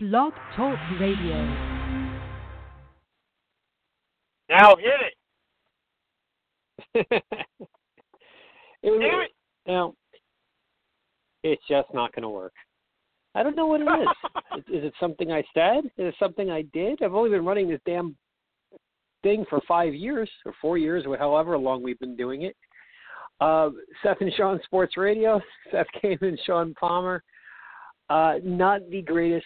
Blog Talk Radio. Now hit it. it Damn was, it. now, it's just not going to work. I don't know what it is. is. Is it something I said? Is it something I did? I've only been running this damn thing for five years or four years, or however long we've been doing it. Uh, Seth and Sean Sports Radio. Seth Kane and Sean Palmer. Uh, not the greatest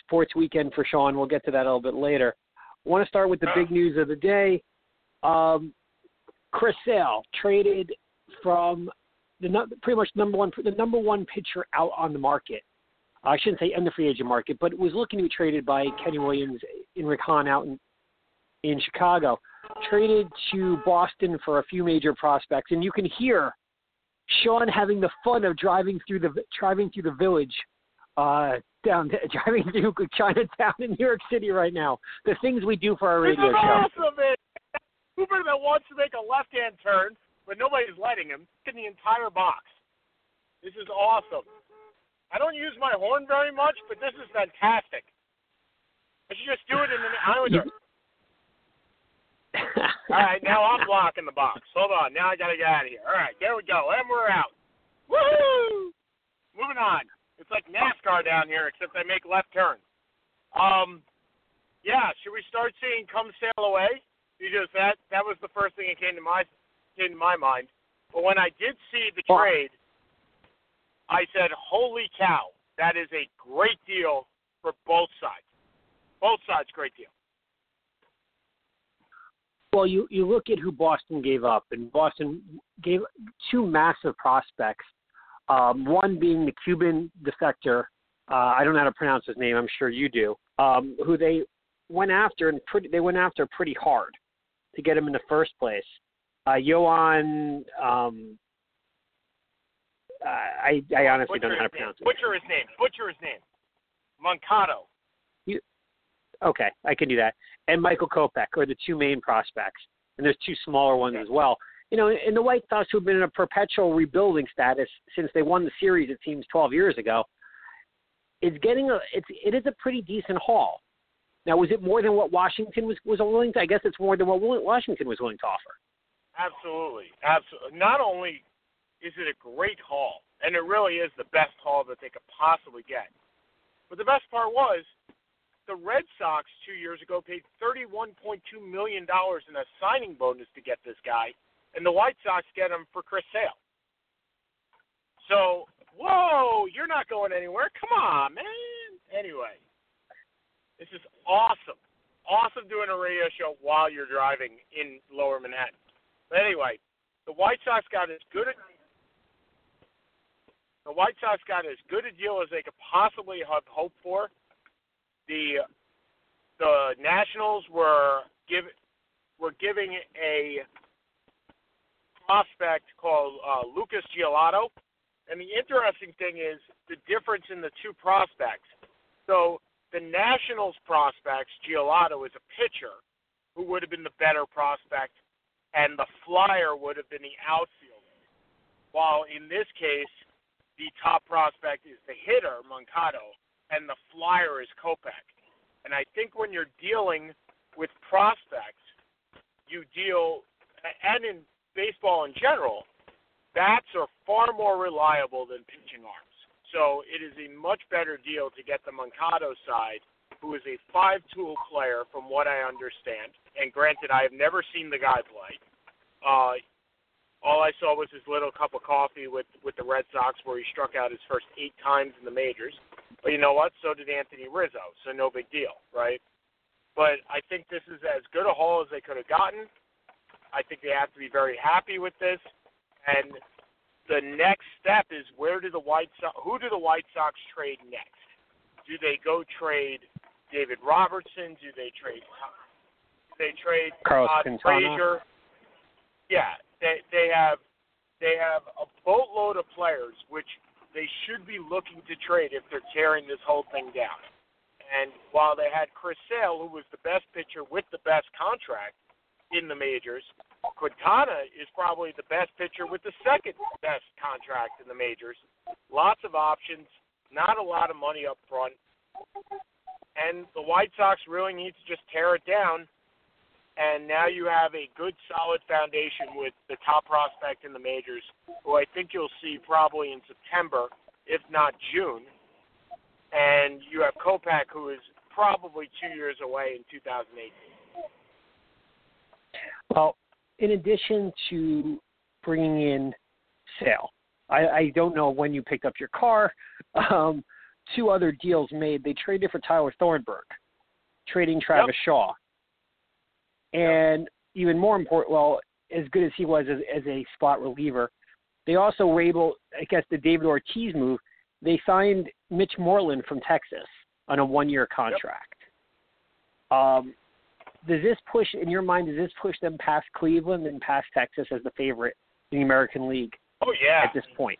sports weekend for Sean. We'll get to that a little bit later. I want to start with the big news of the day. Um, Chris Sale traded from the pretty much number one the number one pitcher out on the market. I shouldn't say in the free agent market, but was looking to be traded by Kenny Williams in Rick Hahn out in in Chicago. Traded to Boston for a few major prospects, and you can hear Sean having the fun of driving through the driving through the village uh, down driving through Chinatown in New York City right now. The things we do for our radio This is show. awesome, man. That wants to make a left-hand turn, but nobody's letting him. In the entire box. This is awesome. I don't use my horn very much, but this is fantastic. I should just do it in an Islander. All right, now I'm blocking the box. Hold on. Now I got to get out of here. All right, there we go. And we're out. Woohoo! Moving on. It's like NASCAR down here, except I make left turns. Um, yeah. Should we start seeing "Come Sail Away"? Because that that was the first thing that came to my came to my mind. But when I did see the trade, I said, "Holy cow! That is a great deal for both sides. Both sides, great deal." Well, you you look at who Boston gave up, and Boston gave two massive prospects. Um, one being the Cuban defector. Uh, I don't know how to pronounce his name. I'm sure you do. Um, who they went after and pretty they went after pretty hard to get him in the first place. Uh, Johan. Um, I I honestly Butcher don't know how to his name. pronounce it. Butcher his name. Butcher his name. Moncado. Okay, I can do that. And Michael Kopech are the two main prospects, and there's two smaller ones as well. You know, and the White Sox, who've been in a perpetual rebuilding status since they won the series, it seems 12 years ago, it's getting a it's it is a pretty decent haul. Now, was it more than what Washington was was willing to? I guess it's more than what Washington was willing to offer. Absolutely, absolutely. Not only is it a great haul, and it really is the best haul that they could possibly get, but the best part was the Red Sox two years ago paid $31.2 million in a signing bonus to get this guy, and the White Sox get him for Chris Sale. So, whoa, you're not going anywhere. Come on, man. Anyway, this is awesome. Awesome doing a radio show while you're driving in lower Manhattan. But anyway, the White Sox got as good a the White Sox got as good a deal as they could possibly have hoped for. The the Nationals were give were giving a prospect called uh, Lucas Giolito, and the interesting thing is the difference in the two prospects. So the Nationals prospects, Giolito is a pitcher who would have been the better prospect, and the Flyer would have been the outfielder. While in this case, the top prospect is the hitter, Moncado, and the Flyer is Kopech. And I think when you're dealing with prospects, you deal, and in baseball in general, bats are far more reliable than pitching arms. So it is a much better deal to get the Moncado side, who is a five-tool player, from what I understand. And granted, I have never seen the guy play. Uh, all I saw was his little cup of coffee with with the Red Sox, where he struck out his first eight times in the majors. But you know what? So did Anthony Rizzo, so no big deal, right? But I think this is as good a haul as they could have gotten. I think they have to be very happy with this. And the next step is where do the White Sox, who do the White Sox trade next? Do they go trade David Robertson? Do they trade? Do they trade uh, Carlos Todd Quintana. Frazier? Yeah, they they have they have a boatload of players which they should be looking to trade if they're tearing this whole thing down. And while they had Chris Sale, who was the best pitcher with the best contract in the majors, Quintana is probably the best pitcher with the second best contract in the majors. Lots of options, not a lot of money up front. and the White Sox really need to just tear it down. And now you have a good, solid foundation with the top prospect in the majors, who I think you'll see probably in September, if not June. And you have Kopech, who is probably two years away in 2018. Well, in addition to bringing in Sale, I, I don't know when you picked up your car. Um, two other deals made. They traded for Tyler Thornburg, trading Travis Yep. Shaw. And even more important, well, as good as he was as, as a spot reliever, they also were able, I guess, the David Ortiz move. They signed Mitch Moreland from Texas on a one-year contract. Um, does this push, in your mind, does this push them past Cleveland and past Texas as the favorite in the American League Oh yeah. at this point?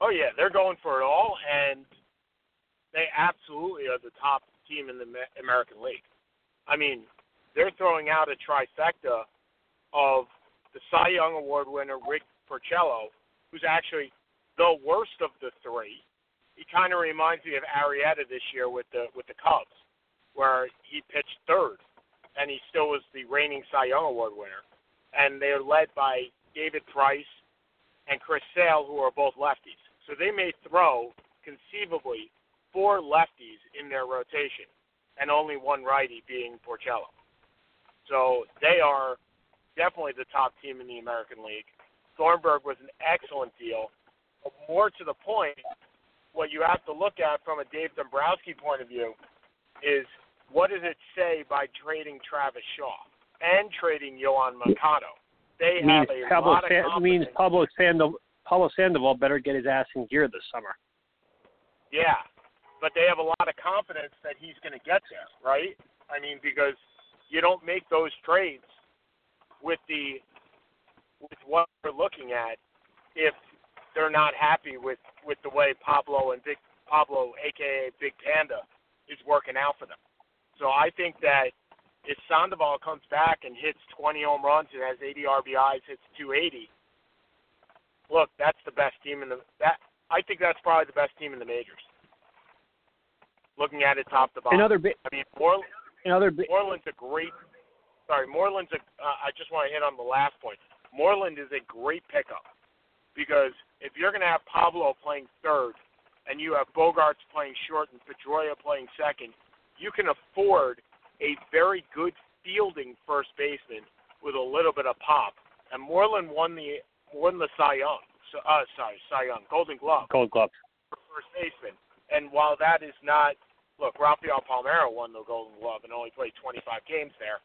Oh yeah, they're going for it all, and they absolutely are the top team in the American League. I mean, they're throwing out a trifecta of the Cy Young Award winner Rick Porcello, who's actually the worst of the three. He kind of reminds me of Arrieta this year with the with the Cubs, where he pitched third, and he still was the reigning Cy Young Award winner. And they're led by David Price and Chris Sale, who are both lefties. So they may throw conceivably four lefties in their rotation, and only one righty being Porcello. So they are definitely the top team in the American League. Thornburg was an excellent deal. But more to the point, what you have to look at from a Dave Dombrowski point of view is what does it say by trading Travis Shaw and trading Yohan Mercado? They means have a Pablo lot of San- means. Pablo Sandoval Pablo Sandoval better get his ass in gear this summer. Yeah, but they have a lot of confidence that he's going to get there, right? I mean, because you don't make those trades with the with what they're looking at if they're not happy with with the way Pablo and Big Pablo, aka Big Panda, is working out for them. So I think that if Sandoval comes back and hits 20 home runs and has 80 RBIs, hits 280, look, that's the best team in the that. I think that's probably the best team in the majors. Looking at it top to bottom. Another bit, I mean, Moreland, another bit. Moreland's a great. Sorry, Moreland's a. Uh, I just want to hit on the last point. Moreland is a great pickup because if you're going to have Pablo playing third and you have Bogaerts playing short and Pedroia playing second, you can afford a very good fielding first baseman with a little bit of pop. And Moreland won the won the Cy Young. So, uh, sorry, Cy Young, Golden Glove Gold Glove. for first baseman. And while that is not, look, Rafael Palmeiro won the Golden Glove and only played 25 games there.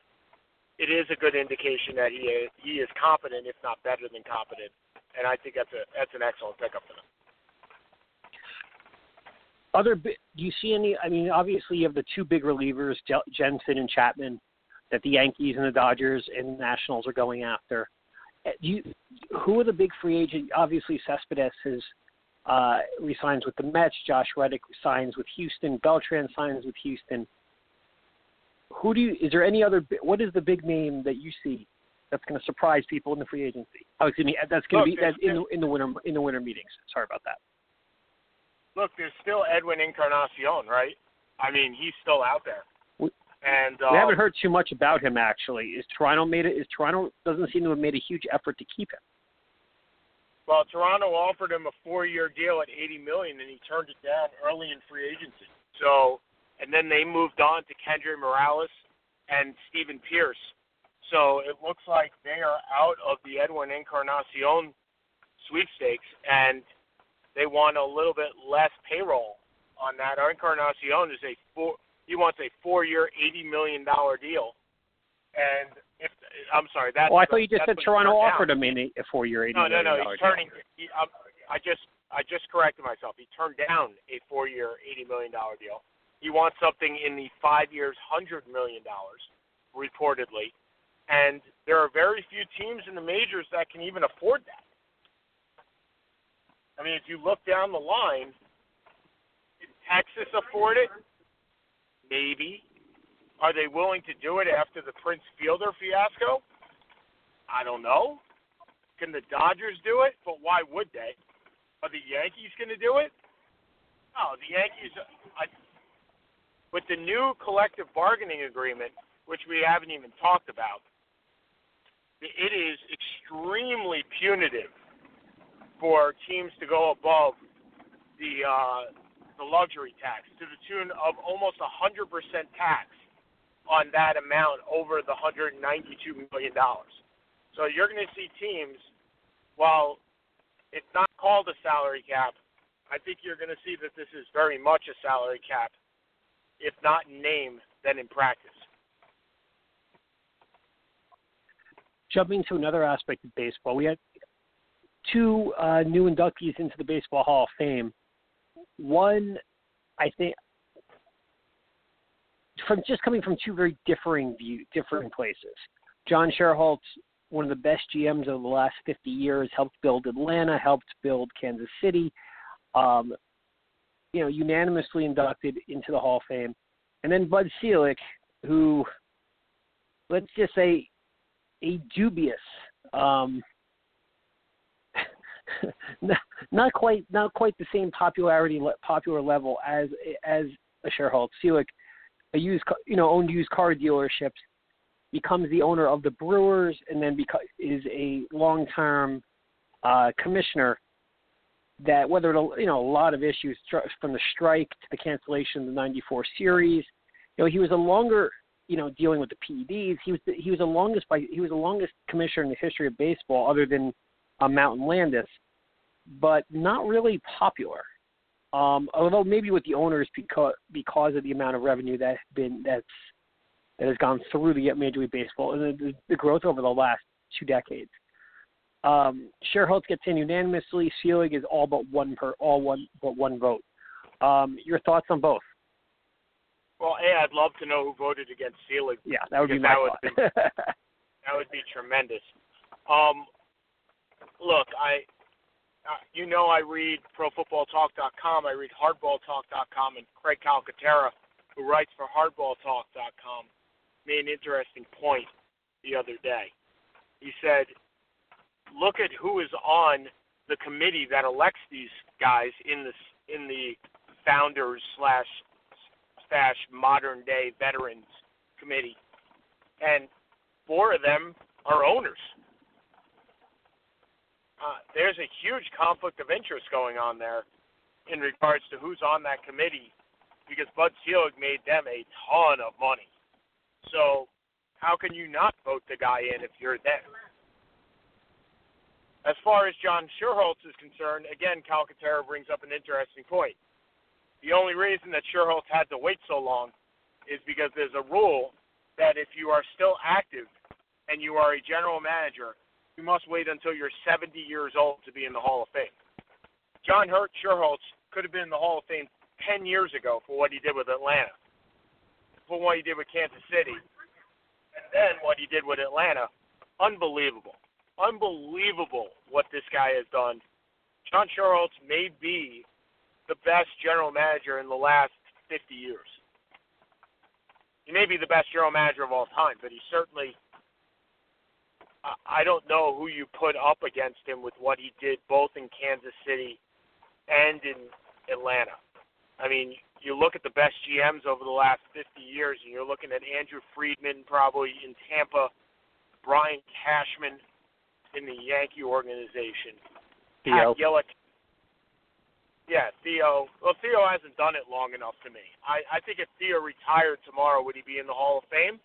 It is a good indication that he is, he is competent, if not better than competent. And I think that's a that's an excellent pickup for them. Other. Do you see any? I mean, obviously you have the two big relievers, Jansen and Chapman, that the Yankees and the Dodgers and Nationals are going after. Uh, Do you, who are the big free agent? Obviously, Cespedes has uh, resigns with the Mets. Josh Reddick signs with Houston. Beltran signs with Houston. Who do you? Is there any other? What is the big name that you see that's going to surprise people in the free agency? Oh, excuse me. That's going to be that's in the in the winter in the winter meetings. Sorry about that. Look, there's still Edwin Encarnacion, right? I mean, he's still out there. We- And uh, We haven't heard too much about him actually. Is Toronto made it? Is Toronto doesn't seem to have made a huge effort to keep him? Well, Toronto offered him a four-year deal at 80 million, and he turned it down early in free agency. So, and then they moved on to Kendry Morales and Stephen Pearce. So it looks like they are out of the Edwin Encarnacion sweepstakes, and they want a little bit less payroll on that. Our Encarnacion is a four. He wants a four-year, 80 million dollar deal, and if I'm sorry, that's Well, I thought you just said Toronto offered him in a four-year, eighty No, no, no. He's turning. He, um, I just, I just corrected myself. He turned down a four-year, eighty million dollar deal. He wants something in the five years, hundred million dollars, reportedly. And there are very few teams in the majors that can even afford that. I mean, if you look down the line, did Texas afford it? Maybe. Are they willing to do it after the Prince Fielder fiasco? I don't know. Can the Dodgers do it? But why would they? Are the Yankees going to do it? No, the Yankees. I, With the new collective bargaining agreement, which we haven't even talked about, it is extremely punitive for teams to go above the uh, the luxury tax to the tune of almost 100% tax on that amount over the 192 million dollars. So you're going to see teams, while it's not called a salary cap, I think you're going to see that this is very much a salary cap, if not in name, then in practice. Jumping to another aspect of baseball, we had two uh, new inductees into the Baseball Hall of Fame. One, I think, from just coming from two very differing view, differing places. John Schuerholz, one of the best GMs of the last 50 years, helped build Atlanta, helped build Kansas City, um, you know, unanimously inducted into the Hall of Fame. And then Bud Selig, who, let's just say, a dubious, um, not quite not quite the same popularity popular level as as a Schuerholz. Selig, a used you know owned used car dealerships, becomes the owner of the Brewers, and then beca- is a long term uh, commissioner that whether it'll, you know a lot of issues from the strike to the cancellation of the 94 series. You know he was a longer you know dealing with the PEDs he was the, he was the longest by he was the longest commissioner in the history of baseball other than uh, Mountain Landis but not really popular um although maybe with the owners because because of the amount of revenue that's been that's that has gone through the Major League Baseball and the, the growth over the last two decades um, Schuerholz gets in unanimously. Selig is all but one per all one but one vote. Um, your thoughts on both? Well, hey, I'd love to know who voted against Selig. Yeah, that would be my that thought. Would be, that would be tremendous. Um, look, I, uh, you know, I read ProFootballTalk.com. I read HardballTalk.com, and Craig Calcaterra, who writes for HardballTalk.com, made an interesting point the other day. He said look at who is on the committee that elects these guys in the in the founders slash slash modern day veterans committee, and four of them are owners. Uh, there's a huge conflict of interest going on there in regards to who's on that committee because Bud Selig made them a ton of money. So how can you not vote the guy in if you're there? As far as John Schuerholz is concerned, again, Calcaterra brings up an interesting point. The only reason that Schuerholz had to wait so long is because there's a rule that if you are still active and you are a general manager, you must wait until you're 70 years old to be in the Hall of Fame. John Hurt Schuerholz could have been in the Hall of Fame 10 years ago for what he did with Atlanta, for what he did with Kansas City, and then what he did with Atlanta. Unbelievable unbelievable what this guy has done. John Schuerholz may be the best general manager in the last 50 years. He may be the best general manager of all time, but he certainly. I don't know who you put up against him with what he did both in Kansas City and in Atlanta. I mean, you look at the best GMs over the last 50 years, and you're looking at Andrew Friedman probably in Tampa, Brian Cashman, in the Yankee organization. Theo. Pat Gillick. Yeah, Theo. Well, Theo hasn't done it long enough to me. I, I think if Theo retired tomorrow, would he be in the Hall of Fame?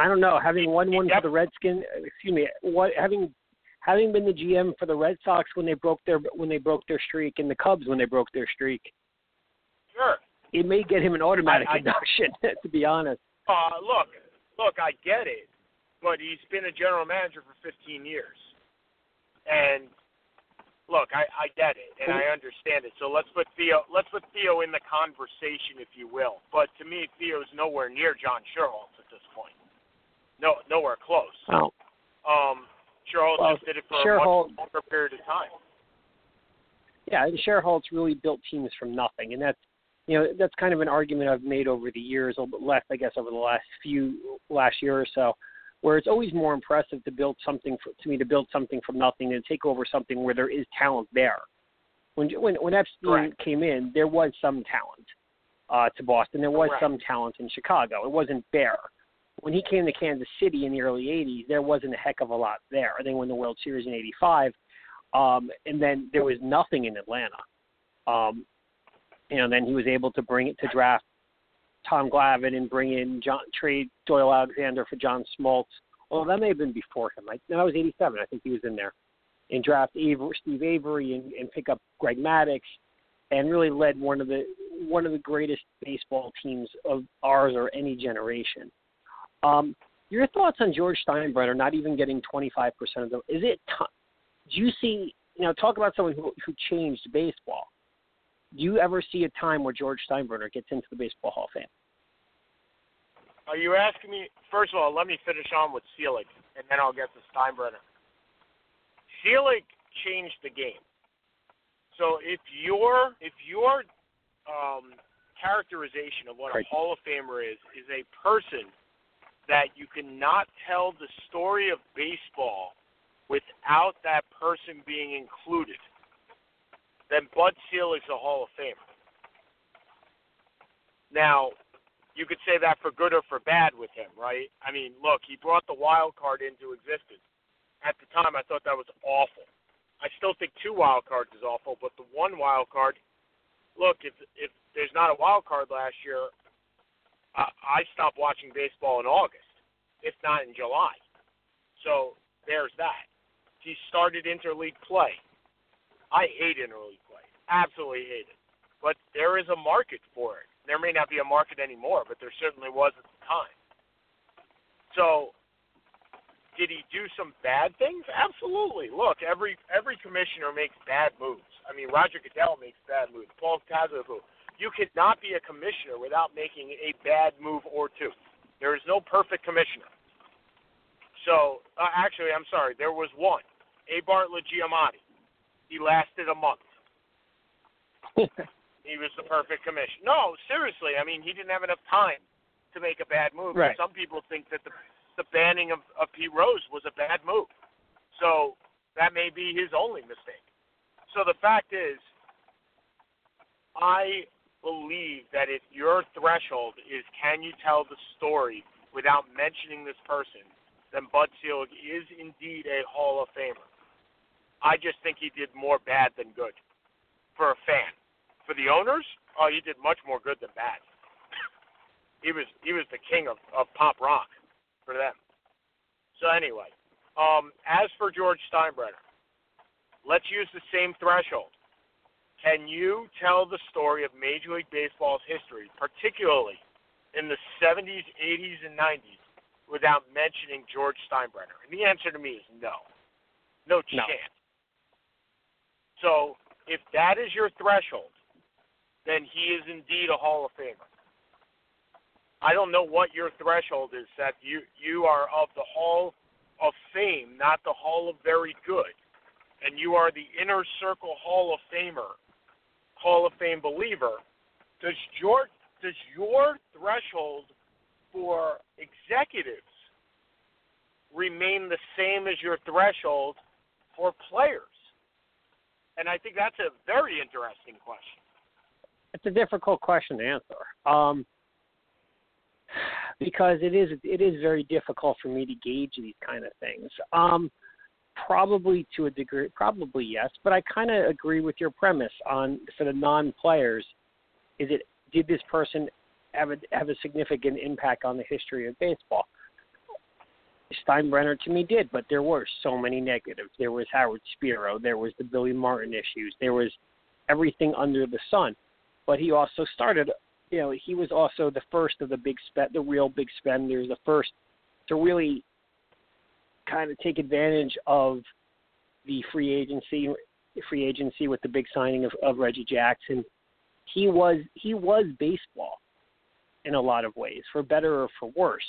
I don't know. Having won one for the Redskins, excuse me, what having having been the GM for the Red Sox when they broke their when they broke their streak, and the Cubs when they broke their streak. Sure. It may get him an automatic I, I, induction, to be honest. Uh, look, look, I get it but he's been a general manager for 15 years. And look, I, I get it and I understand it. So let's put Theo let's put Theo in the conversation, if you will. But to me, Theo's nowhere near John Schuerholz at this point. No, nowhere close. Oh. Um, Schuerholz well, just did it for Schuerholz, a much longer period of time. Yeah, and Schuerholz really built teams from nothing, and that's you know that's kind of an argument I've made over the years, a little bit less, I guess, over the last few last year or so where it's always more impressive to build something for, to me to build something from nothing and take over something where there is talent there. When when when Epstein Correct. came in, there was some talent. uh, to Boston. There was Correct. some talent in Chicago. It wasn't bare. When he came to Kansas City in the early '80s, there wasn't a heck of a lot there. They won the World Series in '85, um, and then there was nothing in Atlanta. Um, you know, then he was able to bring it to draft Tom Glavine and bring in John trade Doyle Alexander for John Smoltz. Well, that may have been before him. I, no, that was '87. I think he was in there. And draft Avery, Steve Avery and, and pick up Greg Maddux, and really led one of the one of the greatest baseball teams of ours or any generation. Um, your thoughts on George Steinbrenner not even getting 25% of the? Is it? T- do you see? You know, talk about someone who who changed baseball. Do you ever see a time where George Steinbrenner gets into the Baseball Hall of Fame? Are you asking me? First of all, let me finish on with Selig, and then I'll get to Steinbrenner. Selig changed the game. So if your if your um, characterization of what a Hall of Famer is is a person that you cannot tell the story of baseball without that person being included, then Bud Selig's a Hall of Famer. Now, you could say that for good or for bad with him, right? I mean, look, he brought the wild card into existence. At the time, I thought that was awful. I still think two wild cards is awful, but the one wild card, look, if if there's not a wild card last year, I, stopped watching baseball in August, if not in July. So there's that. He started interleague play. I hate interleague play, absolutely hate it. But there is a market for it. There may not be a market anymore, but there certainly was at the time. So did he do some bad things? Absolutely. Look, every every commissioner makes bad moves. I mean, Roger Goodell makes bad moves. Paul Tagliabue. You could not be a commissioner without making a bad move or two. There is no perfect commissioner. So, uh, actually, I'm sorry. There was one. A. Bartlett Giamatti. He lasted a month. He was the perfect commissioner. No, seriously. I mean, he didn't have enough time to make a bad move. Right. Some people think that the the banning of, of Pete Rose was a bad move. So that may be his only mistake. So the fact is, I believe that if your threshold is can you tell the story without mentioning this person, then Bud Selig is indeed a Hall of Famer. I just think he did more bad than good for a fan. For the owners, oh, he did much more good than bad. he was he was the king of, of pop rock for them. So anyway, um, as for George Steinbrenner, let's use the same threshold. Can you tell the story of Major League Baseball's history, particularly in the 70s, 80s, and 90s, without mentioning George Steinbrenner? And the answer to me is no. No No. chance. So if that is your threshold, then he is indeed a Hall of Famer. I don't know what your threshold is, Seth. You you are of the Hall of Fame, not the Hall of Very Good, and you are the inner circle Hall of Famer, Hall of Fame believer. Does your does your threshold for executives remain the same as your threshold for players? And I think that's a very interesting question. it's a difficult question to answer um, because it is it is very difficult for me to gauge these kind of things. Um, probably to a degree, probably yes, but I kind of agree with your premise on for the non-players. Is it did this person have a have a significant impact on the history of baseball? Steinbrenner to me did, but there were so many negatives. There was Howard Spira, there was the Billy Martin issues, there was everything under the sun. But he also started, you know, he was also the first of the big spend, the real big spenders, the first to really kind of take advantage of the free agency, free agency with the big signing of, of Reggie Jackson. He was he was baseball in a lot of ways, for better or for worse.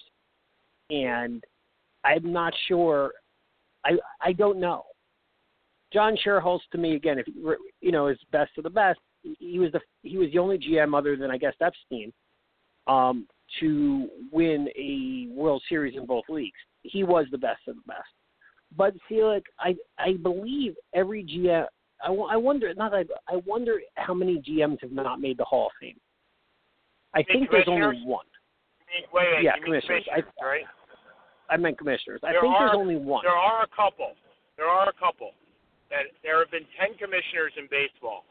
And I'm not sure. I I don't know. John Schuerholz to me again, if you know is best of the best. He was the he was the only GM other than I guess Epstein um, to win a World Series in both leagues. He was the best of the best. But Selig, I I believe every GM. I, I wonder not. I, I wonder how many GMs have not made the Hall of Fame. I think there's only one. Mean- Wait, wait, Yeah, mean commissioners. I- right? I meant commissioners. I There think there's only one. There are a couple. There are a couple. That there have been ten commissioners in baseball,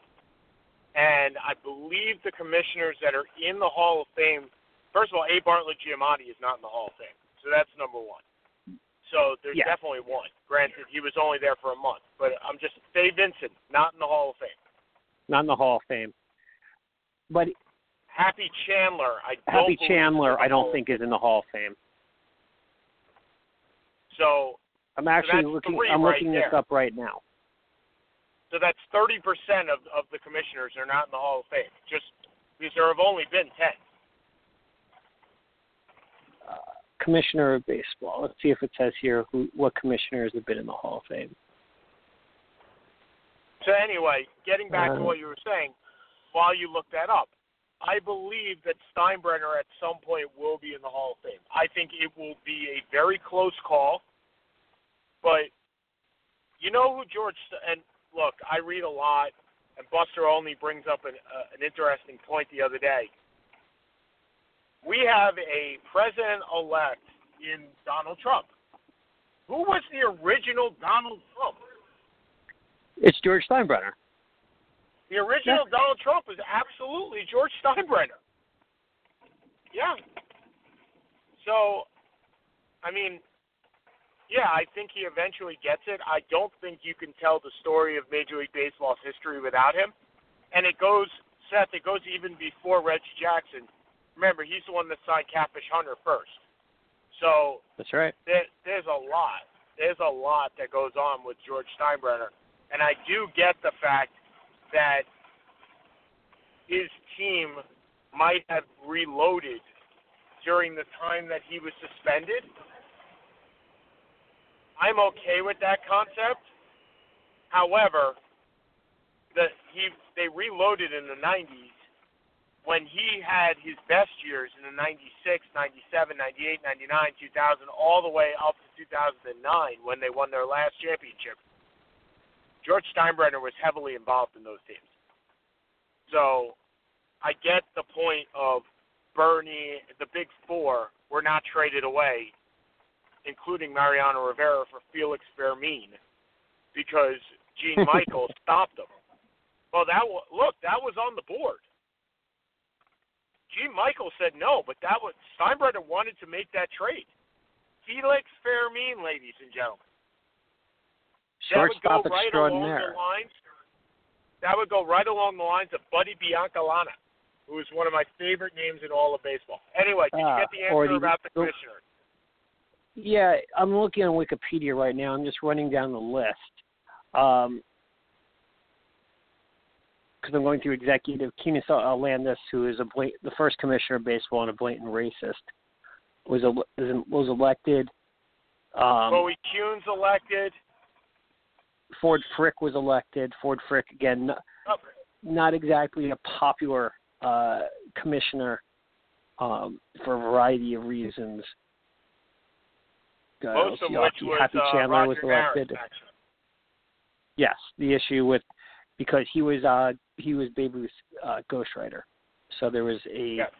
and I believe the commissioners that are in the Hall of Fame. First of all, A. Bartlett Giamatti is not in the Hall of Fame, so that's number one. So there's Yeah. definitely one. Granted, he was only there for a month, but I'm just Dave Vincent, not in the Hall of Fame. Not in the Hall of Fame. But Happy Chandler, I don't Happy Chandler, is in the I don't think is in the Hall of Fame. So I'm actually that's looking. I'm right looking this up right now. So that's 30% of, of the commissioners are not in the Hall of Fame. Just because there have only been 10. Uh, commissioner of baseball. Let's see if it says here who what commissioners have been in the Hall of Fame. So anyway, getting back to Uh, what you were saying, while you look that up, I believe that Steinbrenner at some point will be in the Hall of Fame. I think it will be a very close call, but you know who George and look, I read a lot, and Buster Olney brings up an, uh, an interesting point the other day. We have a president-elect in Donald Trump. Who was the original Donald Trump? It's George Steinbrenner. The original Donald Trump was absolutely George Steinbrenner. Yeah. So, I mean, yeah, I think he eventually gets it. I don't think you can tell the story of Major League Baseball's history without him. And it goes, Seth, it goes even before Reggie Jackson. Remember, he's the one that signed Catfish Hunter first. So That's right. there, there's a lot. There's a lot that goes on with George Steinbrenner, and I do get the fact that his team might have reloaded during the time that he was suspended. I'm okay with that concept. However, the he they reloaded in the 90s when he had his best years in the 96, 97, 98, 99, 2000, all the way up to 2009 when they won their last championship. George Steinbrenner was heavily involved in those teams. So I get the point of Bernie, the big four, were not traded away, including Mariano Rivera for Felix Fermin, because Gene Michael stopped them. Well, that was, look, that was on the board. Gene Michael said no, but that was Steinbrenner wanted to make that trade. Felix Fermin, ladies and gentlemen. That would go right along the lines. That would go right along the lines of Buddy Biancalana, who is one of my favorite names in all of baseball. Anyway, did Ah, you get the answer about the the- commissioner? Yeah, I'm looking on Wikipedia right now. I'm just running down the list. Um, because I'm going through executive Kenesaw Landis, who is a blat- the first commissioner of baseball and a blatant racist, was el- was elected. Um, Bowie Kuhn's elected. Ford Frick was elected. Ford Frick again, not, Oh, not exactly a popular uh, commissioner um, for a variety of reasons. Uh, most of let's which was Happy uh, Chandler Roger was elected. actually. Yes, the issue with because he was uh he was Babe Ruth's uh, ghostwriter, so there was a Yes.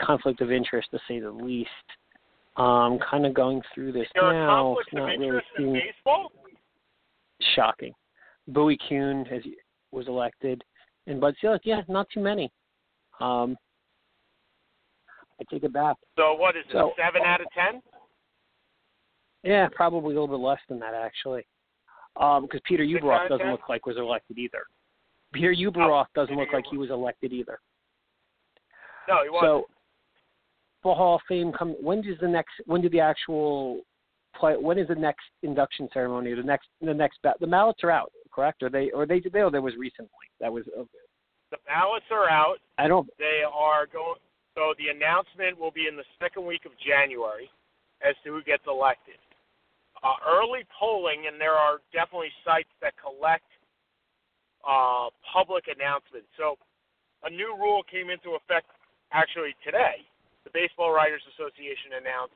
conflict of interest to say the least. Um, kind of going through this There now, not really seeing baseball. shocking. Bowie Kuhn has was elected, and Bud Selig, yeah, not too many. Um, I take it back. So what is it? Seven out of ten? Yeah, probably a little bit less than that actually, because Peter Ueberroth out of doesn't look like was elected either. Peter Ueberroth doesn't look like he was elected either. No, he wasn't. So, for Hall of Fame come. When does the next? When do the actual play? When is the next induction ceremony? The next? The next? Ba- the ballots are out, correct? Or they? Or they? They? Oh, there was recently. That was. uh, the ballots are out. I don't. They are going. So the announcement will be in the second week of January as to who gets elected. Uh, early polling, and there are definitely sites that collect uh, public announcements. So a new rule came into effect actually today. The Baseball Writers Association announced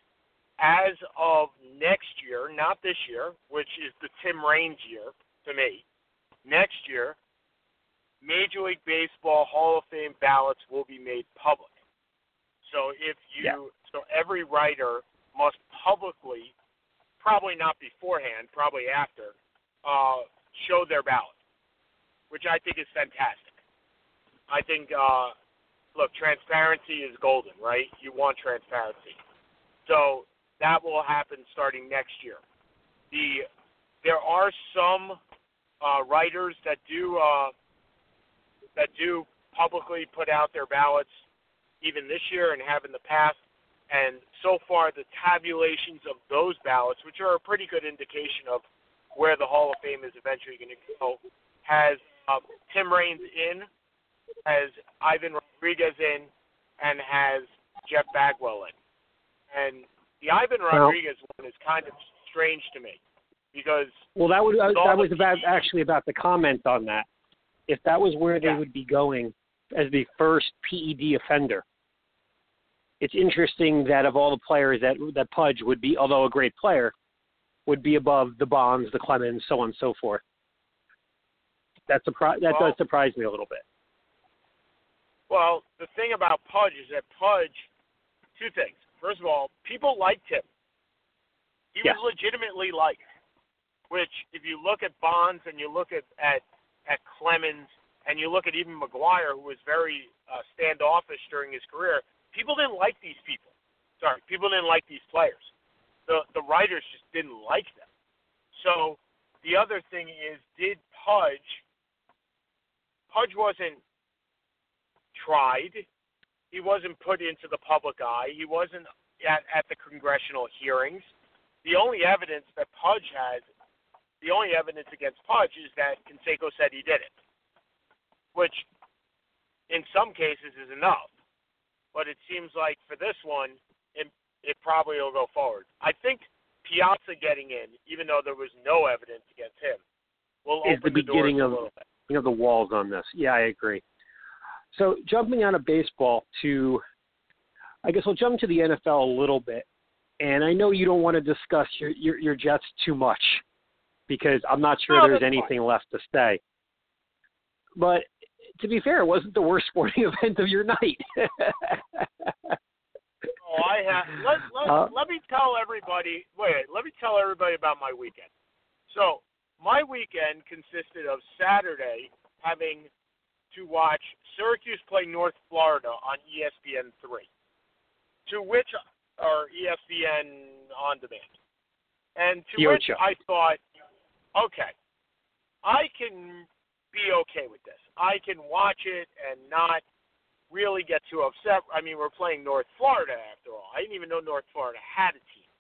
as of next year, not this year, which is the Tim Raines year to me, next year, Major League Baseball Hall of Fame ballots will be made public. So if you, Yeah. so every writer must publicly, probably not beforehand, probably after, uh, show their ballot, which I think is fantastic. I think, uh, look, transparency is golden, right? You want transparency. So that will happen starting next year. The there are some uh, writers that do uh, that do publicly put out their ballots even this year and have in the past. And so far, the tabulations of those ballots, which are a pretty good indication of where the Hall of Fame is eventually going to go, has uh, Tim Raines in, has Ivan Rodriguez in, and has Jeff Bagwell in. And the Ivan Well- Rodriguez one is kind of strange to me because Well, that would uh, that the was about actually about the comment on that. If that was where they Yeah. would be going as the first PED offender, it's interesting that of all the players that that Pudge would be, although a great player, would be above the Bonds, the Clemens, so on and so forth. That surpri- that Well- does surprise me a little bit. Well, the thing about Pudge is that Pudge, two things. First of all, people liked him. He Yeah. was legitimately liked. Which, if you look at Bonds and you look at at at Clemens and you look at even McGwire, who was very uh, standoffish during his career, people didn't like these people. Sorry, people didn't like these players. The the writers just didn't like them. So the other thing is, did Pudge? Pudge wasn't tried. He wasn't put into the public eye. He wasn't at, at the congressional hearings. The only evidence that Pudge has, the only evidence against Pudge is that Canseco said he did it, which in some cases is enough. But it seems like for this one, it, it probably will go forward. I think Piazza getting in, even though there was no evidence against him, will Is open the doors beginning a of- little bit. You know the walls on this. Yeah, I agree. So jumping out of baseball to, I guess we'll jump to the NFL a little bit. And I know you don't want to discuss your your, your Jets too much because I'm not sure No, there's anything left to say. But to be fair, it wasn't the worst sporting event of your night. Oh, I have. Let let, Uh, let me tell everybody. Wait, let me tell everybody about my weekend. So my weekend consisted of Saturday having to watch Syracuse play North Florida on ESPN three, to which or ESPN on demand, and to which Yocho. I thought, okay, I can be okay with this. I can watch it and not really get too upset. I mean, we're playing North Florida after all. I didn't even know North Florida had a team.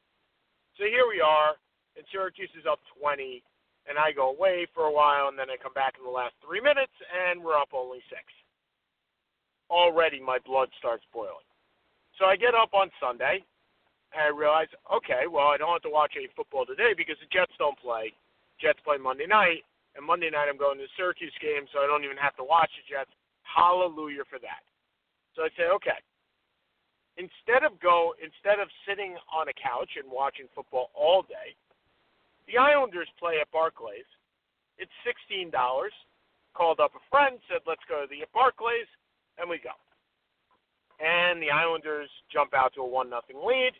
So here we are, and Syracuse is up 20, and I go away for a while, and then I come back in the last three minutes, and we're up only six. Already my blood starts boiling. So I get up on Sunday, and I realize, okay, well, I don't have to watch any football today because the Jets don't play. Jets play Monday night, and Monday night I'm going to the Syracuse game, so I don't even have to watch the Jets. Hallelujah for that. So I say, okay. Instead of go, instead of sitting on a couch and watching football all day, the Islanders play at Barclays. It's sixteen dollars. Called up a friend, said, "Let's go to the Barclays," and we go. And the Islanders jump out to a one nothing lead.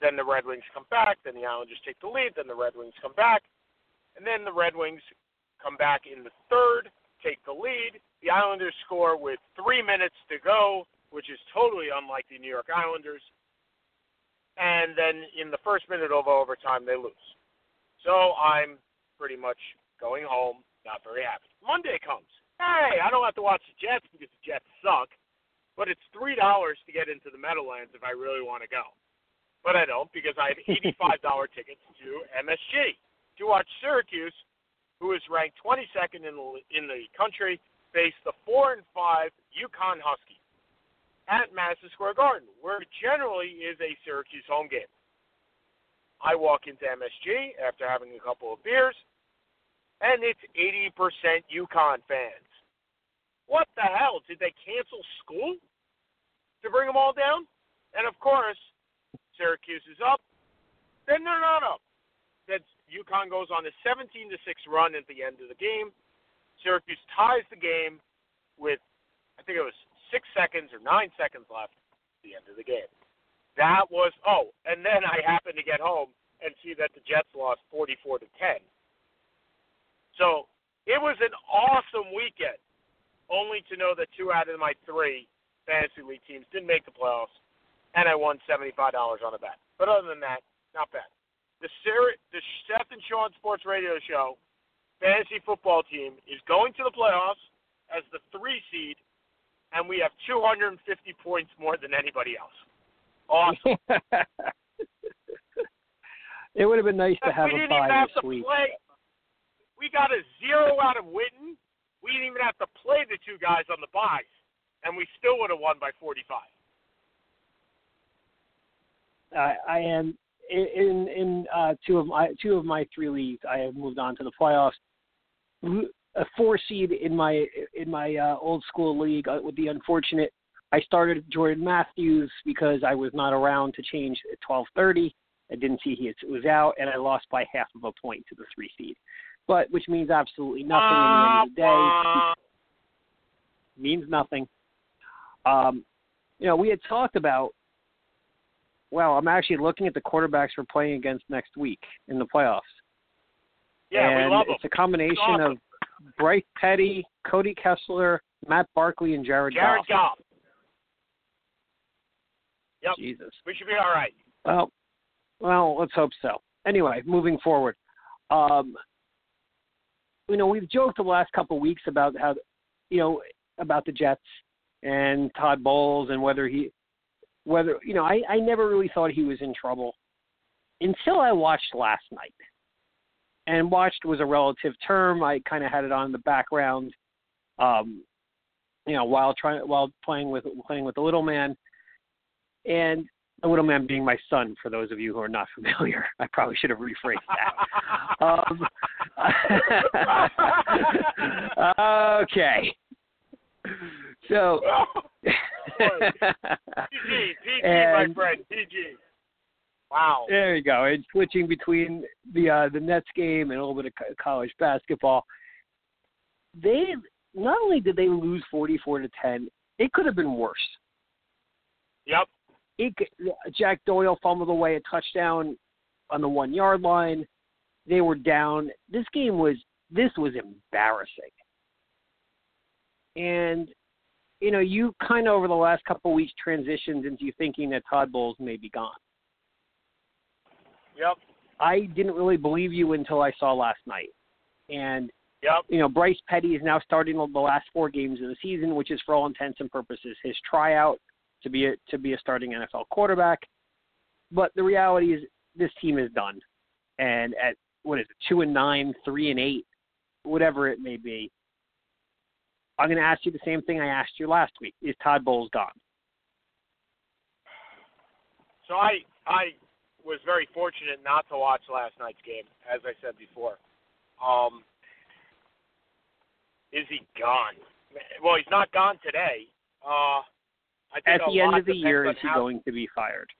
Then the Red Wings come back. Then the Islanders take the lead. Then the Red Wings come back, and then the Red Wings come back in the third, take the lead. The Islanders score with three minutes to go, which is totally unlike the New York Islanders. And then in the first minute of overtime, they lose. So I'm pretty much going home, not very happy. Monday comes. Hey, I don't have to watch the Jets because the Jets suck, but it's three dollars to get into the Meadowlands if I really want to go. But I don't because I have eighty-five dollar tickets to MSG to watch Syracuse, who is ranked 22nd in the in the country, face the four and five UConn Huskies at Madison Square Garden, where it generally is a Syracuse home game. I walk into MSG after having a couple of beers, and it's 80% UConn fans. What the hell? Did they cancel school to bring them all down? And of course, Syracuse is up. Then they're not up. Then UConn goes on a 17 to 6 run at the end of the game. Syracuse ties the game with, I think it was six seconds or nine seconds left. at the end of the game. That was oh, and then I happened to get home and see that the Jets lost 44 to 10. So it was an awesome weekend, only to know that two out of my three fantasy league teams didn't make the playoffs, and I won $75 on a bet. But other than that, not bad. The, Sir- the Seth and Sean Sports Radio Show fantasy football team is going to the playoffs as the three seed, and we have 250 points more than anybody else. Awesome. it would have been nice to have we a didn't even have to week. play. We got a zero out of Witten. We didn't even have to play the two guys on the buys, and we still would have won by 45. I, I am in in uh, two of my two of my three leagues. I have moved on to the playoffs. A four seed in my in my uh, old school league uh, with the unfortunate. I started Jordan Matthews because I was not around to change at 12:30. I didn't see he was out, and I lost by half of a point to the three seed. But which means absolutely nothing at the end of the day. Means nothing. Um, you know, we had talked about well, I'm actually looking at the quarterbacks we're playing against next week in the playoffs. Yeah, and we love it's them. a combination awesome. of Bryce Petty, Cody Kessler, Matt Barkley, and Jared, Jared Goff. Goff. Yep. Jesus. We should be all right. Well, well, let's hope so. Anyway, moving forward, um, you know, we've joked the last couple of weeks about how, you know, about the Jets and Todd Bowles and whether he, whether you know, I I never really thought he was in trouble until I watched last night. And watched was a relative term. I kind of had it on in the background, um, you know, while trying while playing with playing with the little man, and the little man being my son. For those of you who are not familiar, I probably should have rephrased that. um, okay. So. PG, PG, my friend, PG. Wow. There you go. And switching between the uh, the Nets game and a little bit of co- college basketball. They not only did they lose forty four to ten, it could have been worse. Yep. It, Jack Doyle fumbled away a touchdown on the one yard line. They were down. This game was this was embarrassing. And you know, you kind of over the last couple of weeks transitioned into thinking that Todd Bowles may be gone. Yep. I didn't really believe you until I saw last night. And Yep. you know, Bryce Petty is now starting the last four games of the season, which is for all intents and purposes his tryout to be a to be a starting NFL quarterback. But the reality is this team is done. And at what is it, two and nine, three and eight, whatever it may be. I'm gonna ask you the same thing I asked you last week. Is Todd Bowles gone? So I I was very fortunate not to watch last night's game, as I said before. Um, is he gone? Well, he's not gone today. Uh, I think At the end of the year, is he how- going to be fired?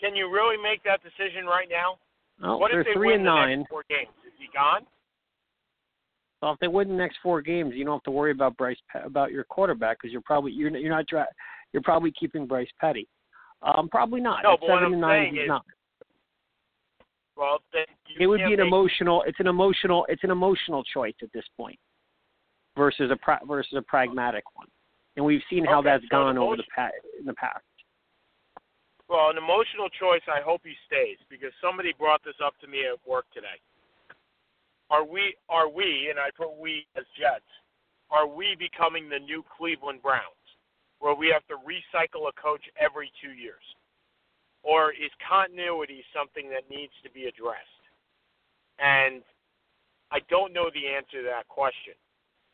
Can you really make that decision right now? Oh, what if they three win and the nine. next four games? Is he gone? Well, if they win the next four games, you don't have to worry about Bryce about your quarterback because you're probably you're you're not dra- you're probably keeping Bryce Petty. Um, probably not. No, At but what I'm saying is- not. Well, It would be an emotional. It's an emotional. It's an emotional choice at this point, versus a pra- versus a pragmatic one. And we've seen how Okay, that's so gone the over the motion- pa- in the past. Well, an emotional choice. I hope he stays because somebody brought this up to me at work today. Are we? Are we? And I put we as Jets. Are we becoming the new Cleveland Browns, where we have to recycle a coach every two years, or is continuity something that needs to be addressed? And I don't know the answer to that question.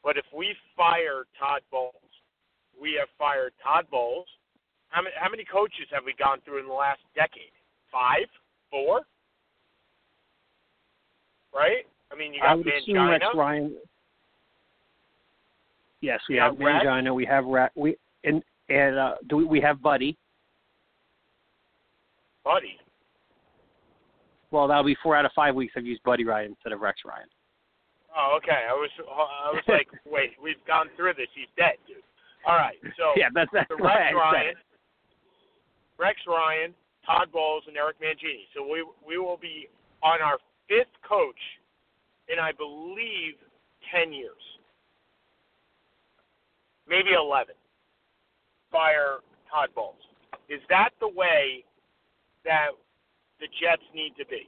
But if we fire Todd Bowles, we have fired Todd Bowles. How many, how many coaches have we gone through in the last decade? Five? Four? Right? I mean, you I got would assume Rex Ryan. Yes, we You have? Mangini. We have Ra- we and and uh, do we, we have Buddy? Buddy. Well, that'll be four out of five weeks I've used Buddy Ryan instead of Rex Ryan. Oh, okay. I was I was like, wait, we've gone through this. He's dead, dude. All right. So yeah, that's that's the Rex Ryan. Rex Ryan, Todd Bowles, and Eric Mangini. So we we will be on our fifth coach in I believe ten years, maybe eleven. Fire Todd Bowles. Is that the way that the Jets need to be?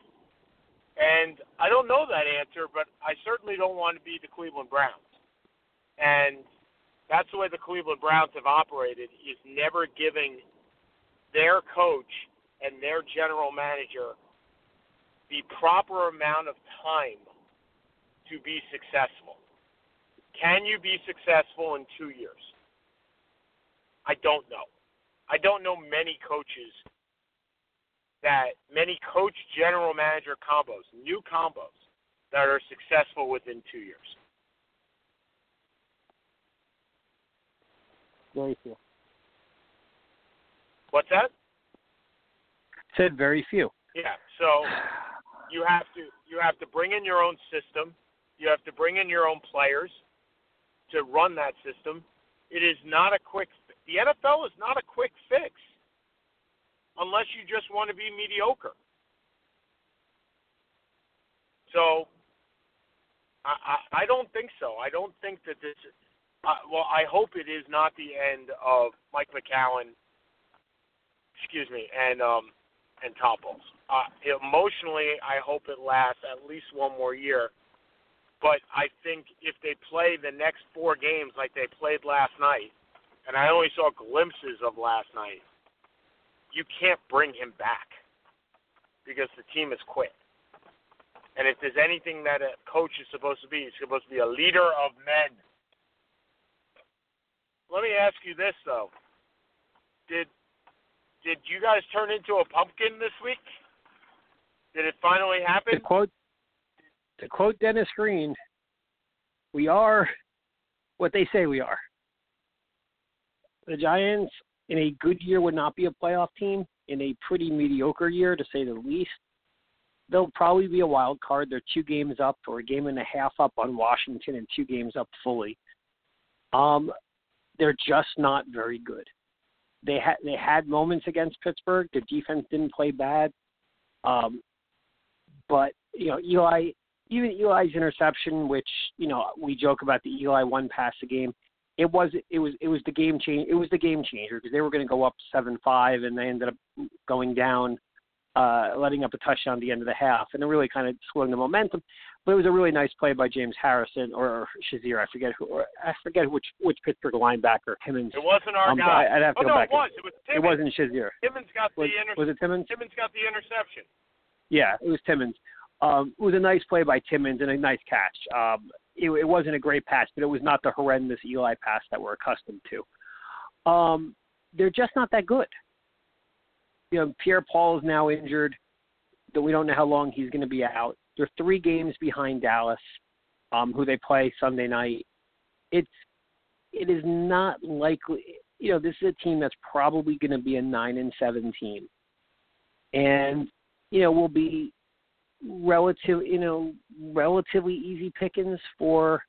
And I don't know that answer, but I certainly don't want to be the Cleveland Browns. And that's the way the Cleveland Browns have operated is never giving their coach and their general manager the proper amount of time to be successful. Can you be successful in two years? I don't know. I don't know many coaches that many coach general manager combos, new combos that are successful within two years. Very few. What's that? Said very few. Yeah. So you have to you have to bring in your own system. You have to bring in your own players to run that system. It is not a quick. The NFL is not a quick fix unless you just want to be mediocre. So I, I, I don't think so. I don't think that this. Uh, well, I hope it is not the end of Mike McCown. Excuse me, and um, and Todd Bowles. Uh, emotionally, I hope it lasts at least one more year. But I think if they play the next four games like they played last night, and I only saw glimpses of last night, you can't bring him back because the team has quit. And if there's anything that a coach is supposed to be, he's supposed to be a leader of men. Let me ask you this though. Did did you guys turn into a pumpkin this week? Did it finally happen? To quote to quote Dennis Green, we are what they say we are. The Giants in a good year would not be a playoff team. In a pretty mediocre year, to say the least, they'll probably be a wild card. They're two games up, or a game and a half up on Washington, and two games up fully. Um, they're just not very good. They had they had moments against Pittsburgh. Their defense didn't play bad, um, but you know Eli, even Eli's interception, which you know we joke about the Eli one pass a game it was it was it was the game change it was the game changer because they were going to go up seven five and they ended up going down uh letting up a touchdown at the end of the half and it really kind of slowing the momentum. But it was a really nice play by James Harrison or Shazier I forget who or I forget which which Pittsburgh linebacker Timmons it wasn't our um, guy. I, would have to oh, go no, back it was. It was Timmons. it wasn't Shazier. Timmons got was, the inter- was it Timmons? Timmons got the interception. Yeah it was Timmons. Um, it was a nice play by Timmons and a nice catch. Um, it, it wasn't a great pass, but it was not the horrendous Eli pass that we're accustomed to. Um, they're just not that good. You know, Pierre Paul is now injured. That we don't know how long he's going to be out. They're three games behind Dallas, um, who they play Sunday night. It's it is not likely. You know, this is a team that's probably going to be a nine and seven team, and you know we'll be relative, you know, relatively easy pickings for,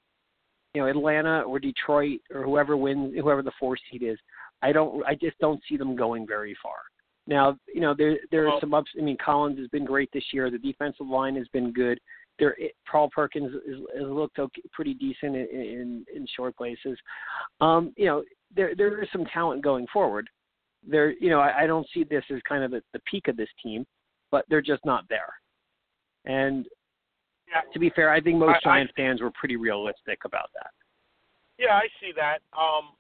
you know, Atlanta or Detroit or whoever wins, whoever the four seed is. I don't, I just don't see them going very far. Now, you know, there there are some ups. I mean, Collins has been great this year. The defensive line has been good. There, Paul Perkins has, has looked okay, pretty decent in, in in short places. Um, you know, there there is some talent going forward. There, you know, I, I don't see this as kind of the, the peak of this team, but they're just not there. And yeah. to be fair, I think most I, Giants I, fans were pretty realistic about that. Yeah, I see that. Um,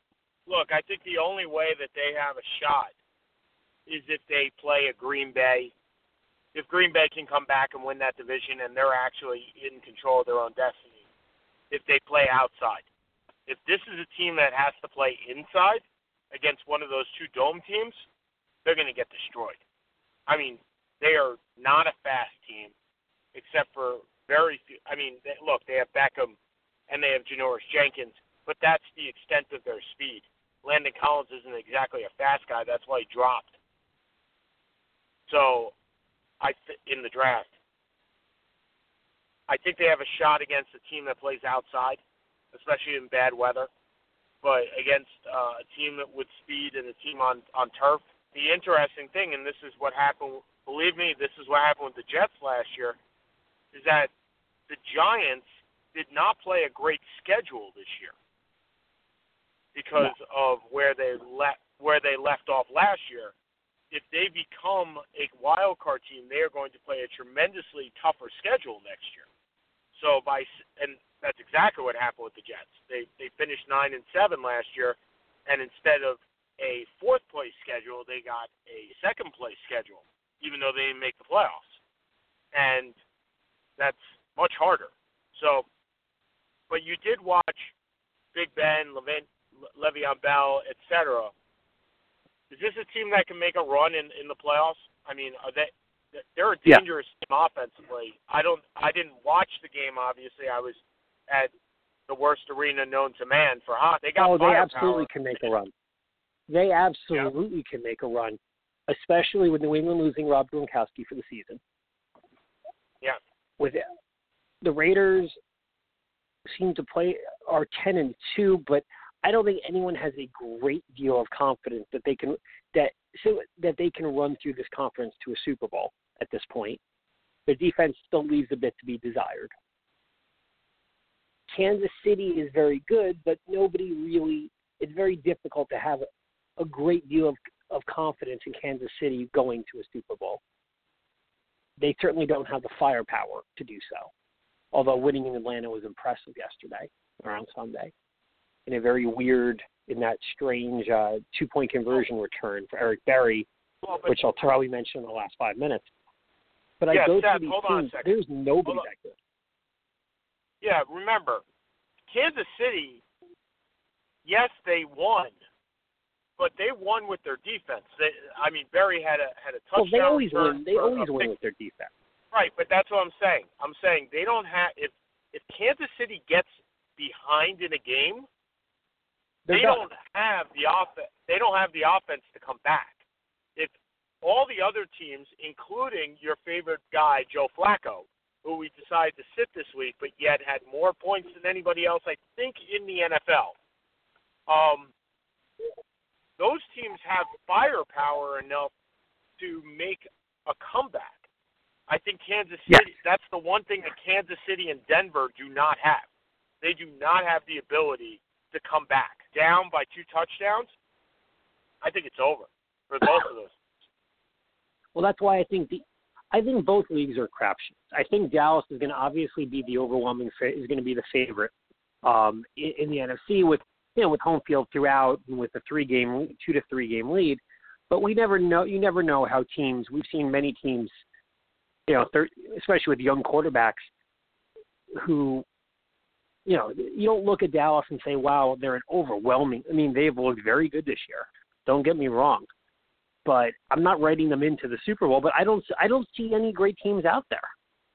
look, I think the only way that they have a shot is if they play a Green Bay. If Green Bay can come back and win that division and they're actually in control of their own destiny, if they play outside. If this is a team that has to play inside against one of those two dome teams, they're going to get destroyed. I mean, they are not a fast team except for very few. I mean, they, look, they have Beckham and they have Janoris Jenkins, but that's the extent of their speed. Landon Collins isn't exactly a fast guy. That's why he dropped. So, I th- in the draft, I think they have a shot against a team that plays outside, especially in bad weather. But against uh, a team with speed and a team on on turf, the interesting thing, and this is what happened. Believe me, this is what happened with the Jets last year, is that the Giants did not play a great schedule this year because of where they left where they left off last year. If they become a wild card team, they are going to play a tremendously tougher schedule next year. So by and that's exactly what happened with the Jets. They they finished nine and seven last year, and instead of a fourth place schedule, they got a second place schedule, even though they didn't make the playoffs. And that's much harder. So, but you did watch Big Ben, Levin, Le'Veon Bell, etc. Is this a team that can make a run in in the playoffs? I mean, are they? They're a dangerous yeah. team offensively. I don't. I didn't watch the game. Obviously, I was at the worst arena known to man for hot. They got. Oh, they absolutely can make a run. They absolutely yeah. can make a run, especially with New England losing Rob Gronkowski for the season. With the Raiders seem to play are ten and two, but I don't think anyone has a great deal of confidence that they can that so that they can run through this conference to a Super Bowl at this point. Their defense still leaves a bit to be desired. Kansas City is very good, but nobody really. It's very difficult to have a great deal of, of confidence in Kansas City going to a Super Bowl. They certainly don't have the firepower to do so. Although winning in Atlanta was impressive yesterday around Sunday, in a very weird, in that strange uh, two-point conversion return for Eric Berry, well, which I'll probably mention in the last five minutes. But yeah, I go Seth, through these teams. There's nobody that good. Yeah, remember, Kansas City. Yes, they won, but they won with their defense. They, I mean, Berry had a had a touchdown. Well, they always win. They always win with their defense. Right, but that's what I'm saying. I'm saying they don't have if if Kansas City gets behind in a game, They're they done. don't have the offense. They don't have the offense to come back. If all the other teams, including your favorite guy Joe Flacco, who we decided to sit this week, but yet had more points than anybody else, I think, in the NFL. Um, those teams have firepower enough to make a comeback. I think Kansas City. Yes. That's the one thing that Kansas City and Denver do not have. They do not have the ability to come back down by two touchdowns. I think it's over for both of those. Well, that's why I think the I think both leagues are crapshoots. I think Dallas is going to obviously be the overwhelming fa- is going to be the favorite um, in, in the NFC with you know with home field throughout and with a three game two to three game lead. But we never know. You never know how teams. We've seen many teams, you know, thir- especially with young quarterbacks, who, you know, you don't look at Dallas and say, "Wow, they're an overwhelming." I mean, they've looked very good this year. Don't get me wrong, but I'm not writing them into the Super Bowl. But I don't. I don't see any great teams out there.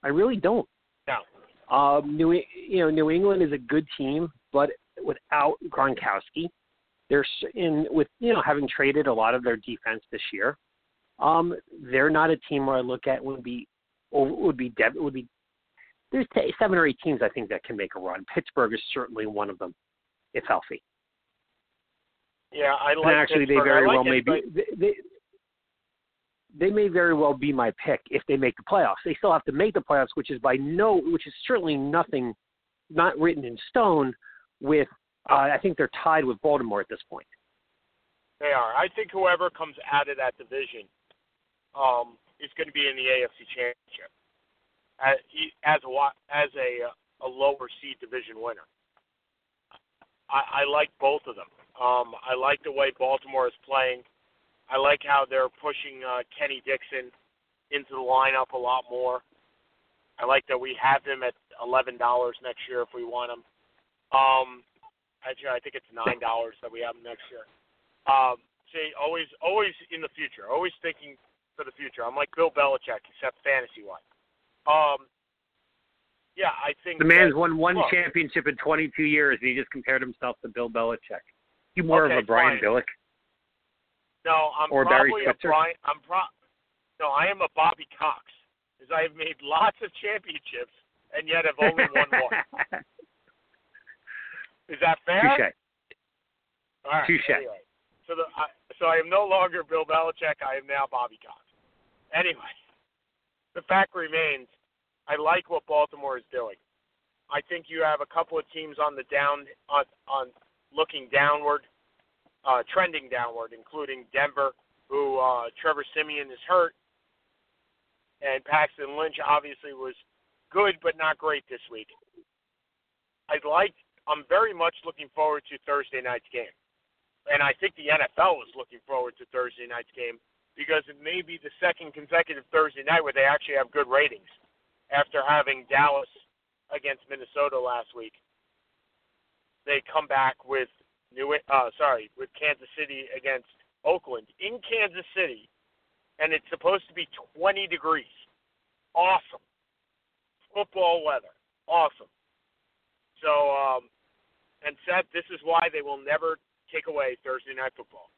I really don't. No. Um, New, you know, New England is a good team, but without Gronkowski, they're s- in with you know having traded a lot of their defense this year. Um, they're not a team where I look at would be or would be dev, would be. There's t- seven or eight teams I think that can make a run. Pittsburgh is certainly one of them, if healthy. Yeah, I like and actually, they very like well it, may be. They, they, they may very well be my pick if they make the playoffs. They still have to make the playoffs, which is by no, which is certainly nothing, not written in stone. With uh, I think they're tied with Baltimore at this point. They are. I think whoever comes out of that division um, is going to be in the AFC Championship as as a as a a lower seed division winner. I, I like both of them. Um, I like the way Baltimore is playing. I like how they're pushing uh, Kenny Dixon into the lineup a lot more. I like that we have him at eleven dollars next year if we want him. Um, actually, I think it's nine dollars that we have next year. Um, see, always, always in the future, always thinking for the future. I'm like Bill Belichick, except fantasy wise. Um, yeah, I think The man's that, won one look, championship in 22 years, and he just compared himself to Bill Belichick. You more Okay, of a Brian fine. Billick. No, I'm or Barry probably a Brian. I'm pro. No, I am a Bobby Cox, because I have made lots of championships and yet have only won one. Is that fair? Touche. All right. Touche. Anyway. So the I, so I am no longer Bill Belichick. I am now Bobby Cox. Anyway, the fact remains, I like what Baltimore is doing. I think you have a couple of teams on the down on on looking downward, uh, trending downward, including Denver, who uh, Trevor Siemian is hurt, and Paxton Lynch obviously was good but not great this week. I'd like. I'm very much looking forward to Thursday night's game, and I think the NFL is looking forward to Thursday night's game because it may be the second consecutive Thursday night where they actually have good ratings after having Dallas against Minnesota last week. They come back with New uh sorry, with Kansas City against Oakland in Kansas City and it's supposed to be 20 degrees. Awesome. Football weather. Awesome. So, um, and Seth, this is why they will never take away Thursday night football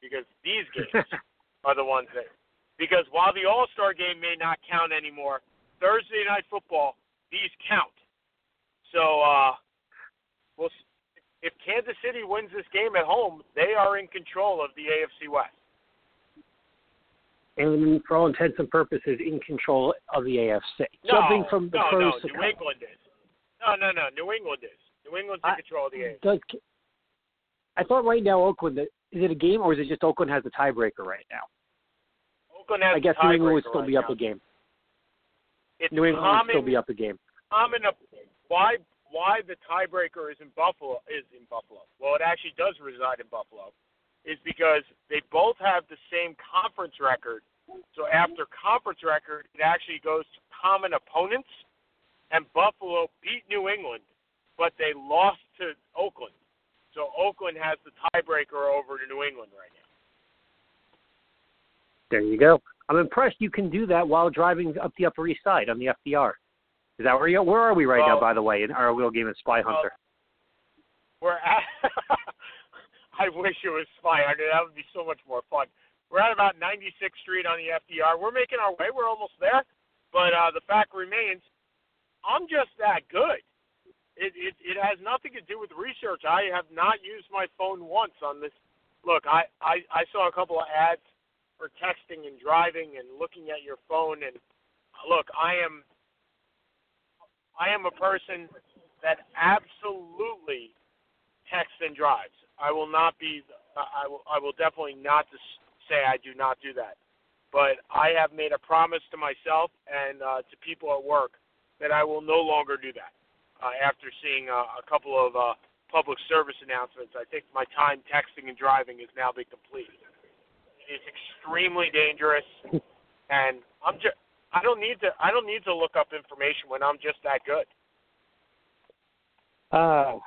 because these games are the ones that. Because while the All Star game may not count anymore, Thursday night football these count. So, uh, we'll, if Kansas City wins this game at home, they are in control of the AFC West. And for all intents and purposes, in control of the AFC. No, Jumping from the no, pros no, to New England is. No, no, no. New England is. New England's in I- control of the AFC. Does I thought right now Oakland is it a game or is it just Oakland has the tiebreaker right now? Oakland has I guess New England would still right be up now. a game. It's New England would still be up a game. common why why the tiebreaker is in Buffalo is in Buffalo. Well, it actually does reside in Buffalo, is because they both have the same conference record. So after conference record, it actually goes to common opponents, and Buffalo beat New England, but they lost to Oakland. So Oakland has the tiebreaker over to New England right now. There you go. I'm impressed you can do that while driving up the Upper East Side on the FDR. Is that where you? Where are we right now, by the way, in our real game of Spy Well, Hunter? We're at. I wish it was Spy Hunter. That would be so much more fun. We're at about 96th Street on the FDR. We're making our way. We're almost there. But uh, the fact remains, I'm just that good. It, it it has nothing to do with research. I have not used my phone once on this. Look, I, I I saw a couple of ads for texting and driving and looking at your phone. And look, I am I am a person that absolutely texts and drives. I will not be. I will. I will definitely not say I do not do that. But I have made a promise to myself and uh, to people at work that I will no longer do that. Uh, after seeing uh, a couple of uh, public service announcements, I think my time texting and driving has now been completed. It is extremely dangerous, and I'm just. I don't need to. I don't need to look up information when I'm just that good. Uh,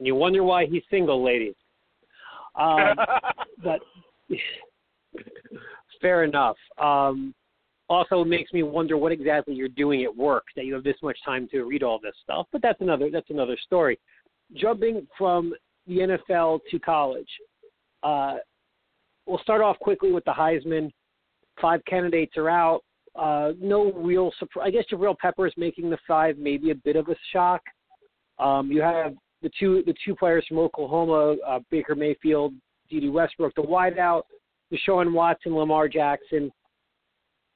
you wonder why he's single, ladies. Um, but fair enough. Um, also, makes me wonder what exactly you're doing at work that you have this much time to read all this stuff. But that's another that's another story. Jumping from the NFL to college, uh, we'll start off quickly with the Heisman. Five candidates are out. Uh, no real surprise. I guess Jabrill Pepper is making the five, maybe a bit of a shock. Um, you have the two the two players from Oklahoma, uh, Baker Mayfield, Dede Westbrook, the wideout, Deshaun Watson, Lamar Jackson.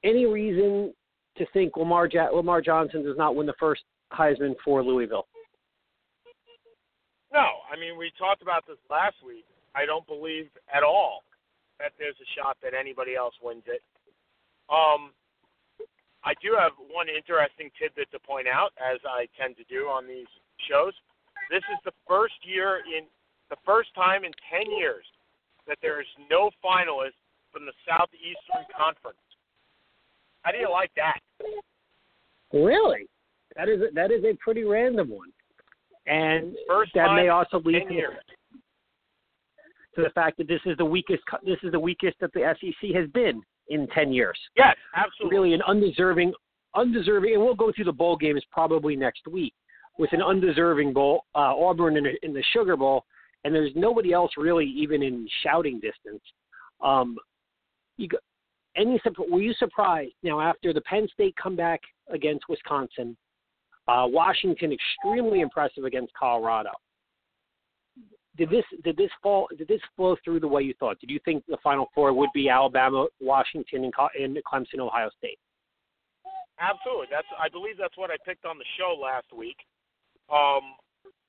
Any reason to think Lamar ja- Lamar Johnson does not win the first Heisman for Louisville? No, I mean we talked about this last week. I don't believe at all that there's a shot that anybody else wins it. Um, I do have one interesting tidbit to point out, as I tend to do on these shows. This is the first year in the first time in ten years that there is no finalist from the Southeastern Conference. How do you like that? Really? That is a, that is a pretty random one, and First that may also lead to, to the fact that this is the weakest this is the weakest that the SEC has been in ten years. Yes, absolutely. really an undeserving, undeserving, and we'll go through the bowl games probably next week with an undeserving bowl, uh, Auburn in, in the Sugar Bowl, and there's nobody else really even in shouting distance. Um, you go, any were you surprised now after the Penn State comeback against Wisconsin, uh, Washington extremely impressive against Colorado. did this did this fall did this flow through the way you thought? Did you think the Final Four would be Alabama, Washington, and, and Clemson, Ohio State? Absolutely. That's I believe that's what I picked on the show last week. Um,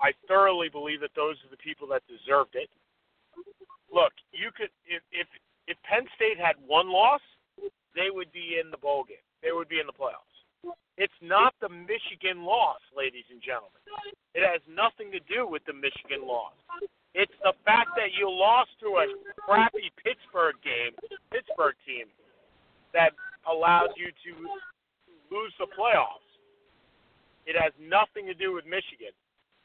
I thoroughly believe that those are the people that deserved it. Look, you could if if if Penn State had one loss, they would be in the bowl game. They would be in the playoffs. It's not the Michigan loss, ladies and gentlemen. It has nothing to do with the Michigan loss. It's the fact that you lost to a crappy Pittsburgh game, Pittsburgh team, that allowed you to lose the playoffs. It has nothing to do with Michigan.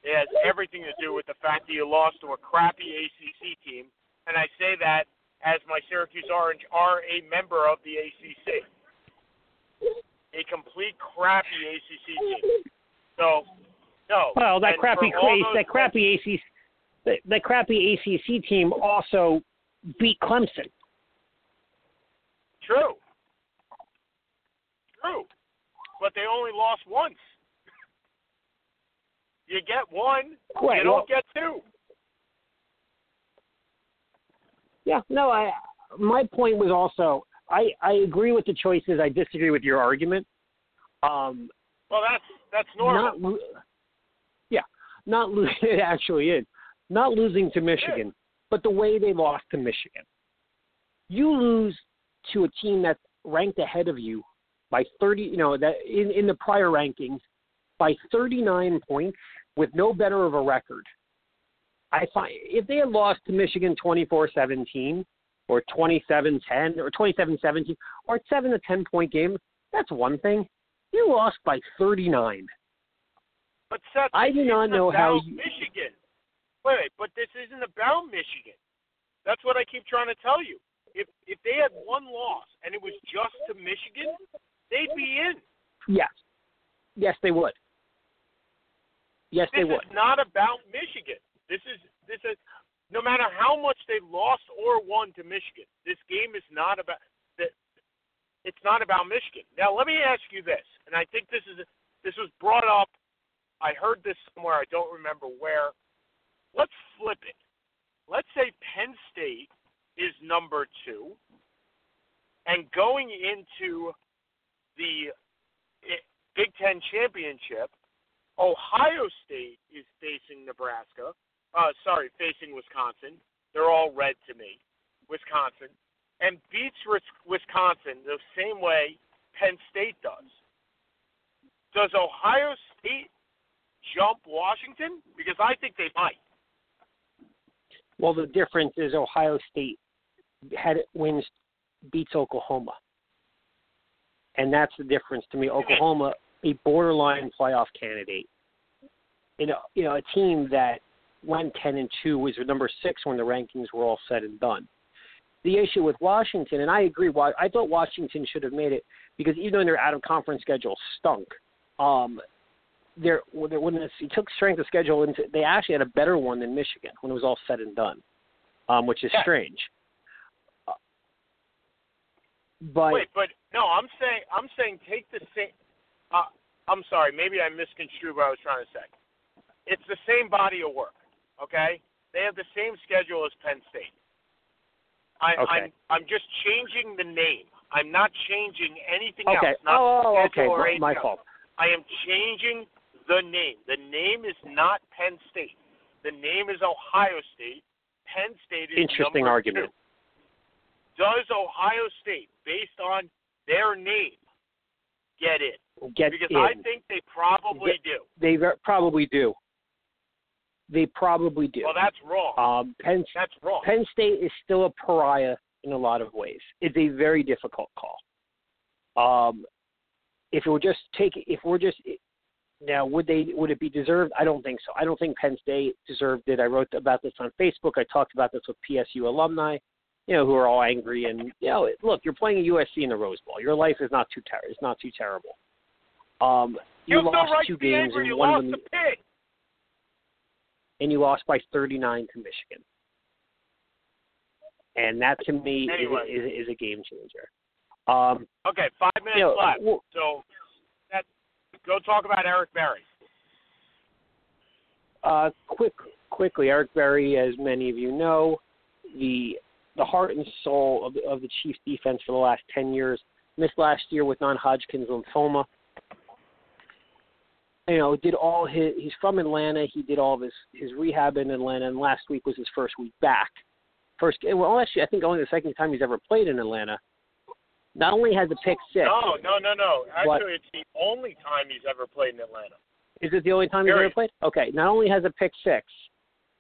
It has everything to do with the fact that you lost to a crappy ACC team, and I say that as my Syracuse Orange are a member of the ACC. A complete crappy ACC team. So, no. Well, that and crappy for all crazy, those that crappy ACC, that, that crappy ACC team also beat Clemson. True. True. But they only lost once. You get one, Right, you don't well- get two. Yeah, no, I my point was also I I agree with the choices. I disagree with your argument. Um, Well, that's that's normal. not yeah, not lo- it actually is not losing to Michigan, but the way they lost to Michigan. You lose to a team that's ranked ahead of you by 30, you know, that in in the prior rankings by 39 points with no better of a record. I find if they had lost to Michigan 24-17 or 27-10 or 27-17 or 7 to 10 point game, that's one thing. You lost by 39. But Seth, I do not know how about you- Michigan. Wait, wait, but this isn't about Michigan. That's what I keep trying to tell you. If if they had one loss and it was just to Michigan, they'd be in. Yes. Yes, they would. Yes, they would. This is not about Michigan. This is this is no matter how much they lost or won to Michigan. This game is not about that. It's not about Michigan. Now let me ask you this, and I think this is this was brought up. I heard this somewhere. I don't remember where. Let's flip it. Let's say Penn State is number two, and going into the eh, Big Ten championship, Ohio State is facing Nebraska. Uh, sorry, facing Wisconsin. They're all red to me. Wisconsin. And beats Wisconsin the same way Penn State does. Does Ohio State jump Washington? Because I think they might. Well, the difference is Ohio State had wins beats Oklahoma, and that's the difference to me. Oklahoma, a borderline playoff candidate, you know, you know, a team that went ten and two was number six when the rankings were all said and done. The issue with Washington, and I agree, I thought Washington should have made it because even though their out of conference schedule stunk, um, their when when it's, you took strength of schedule into, they actually had a better one than Michigan when it was all said and done, um, which is Yeah. strange. Uh, but Wait, but no, I'm saying I'm saying take the same. Uh, I'm sorry, maybe I misconstrued what I was trying to say. It's the same body of work. Okay, they have the same schedule as Penn State. I, Okay. I'm I'm just changing the name. I'm not changing anything okay, else. Not oh, oh, oh okay, schedule or my, my fault. I am changing the name. The name is not Penn State. The name is Ohio State. Penn State is Interesting argument. Two. Does Ohio State, based on their name, get it? Get Because in. I think they probably do. they probably do. They probably do. Well, that's wrong. um, Penn That's wrong. Penn State is still a pariah in a lot of ways. It's a very difficult call. Um, if it were just take, if we're just now, would they would it be deserved? I don't think so. I don't think Penn State deserved it. I wrote about this on Facebook. I talked about this with PSU alumni, you know, who are all angry. And you know, look, you're playing a USC in the Rose Bowl. Your life is not too ter- It's not too terrible. Um, you no lost right two games and You one lost of them, Pitt. And you lost by 39 to Michigan. And that to me is, Anyway. is, is a game changer. Um, Okay, five minutes you know, left. well, So, that, go talk about Eric Berry. uh, quick, quickly, Eric Berry, as many of you know, the the heart and soul of of the Chiefs defense for the last 10 years. Missed last year with non-Hodgkin's lymphoma. You know, did all his. He's from Atlanta. He did all of his his rehab in Atlanta, and last week was his first week back. First, well, actually, I think only the second time he's ever played in Atlanta. Not only has a pick six. No, no, no, no. Actually, it's the only time he's ever played in Atlanta. Is it the only time Period. he's ever played? Okay. Not only has a pick six,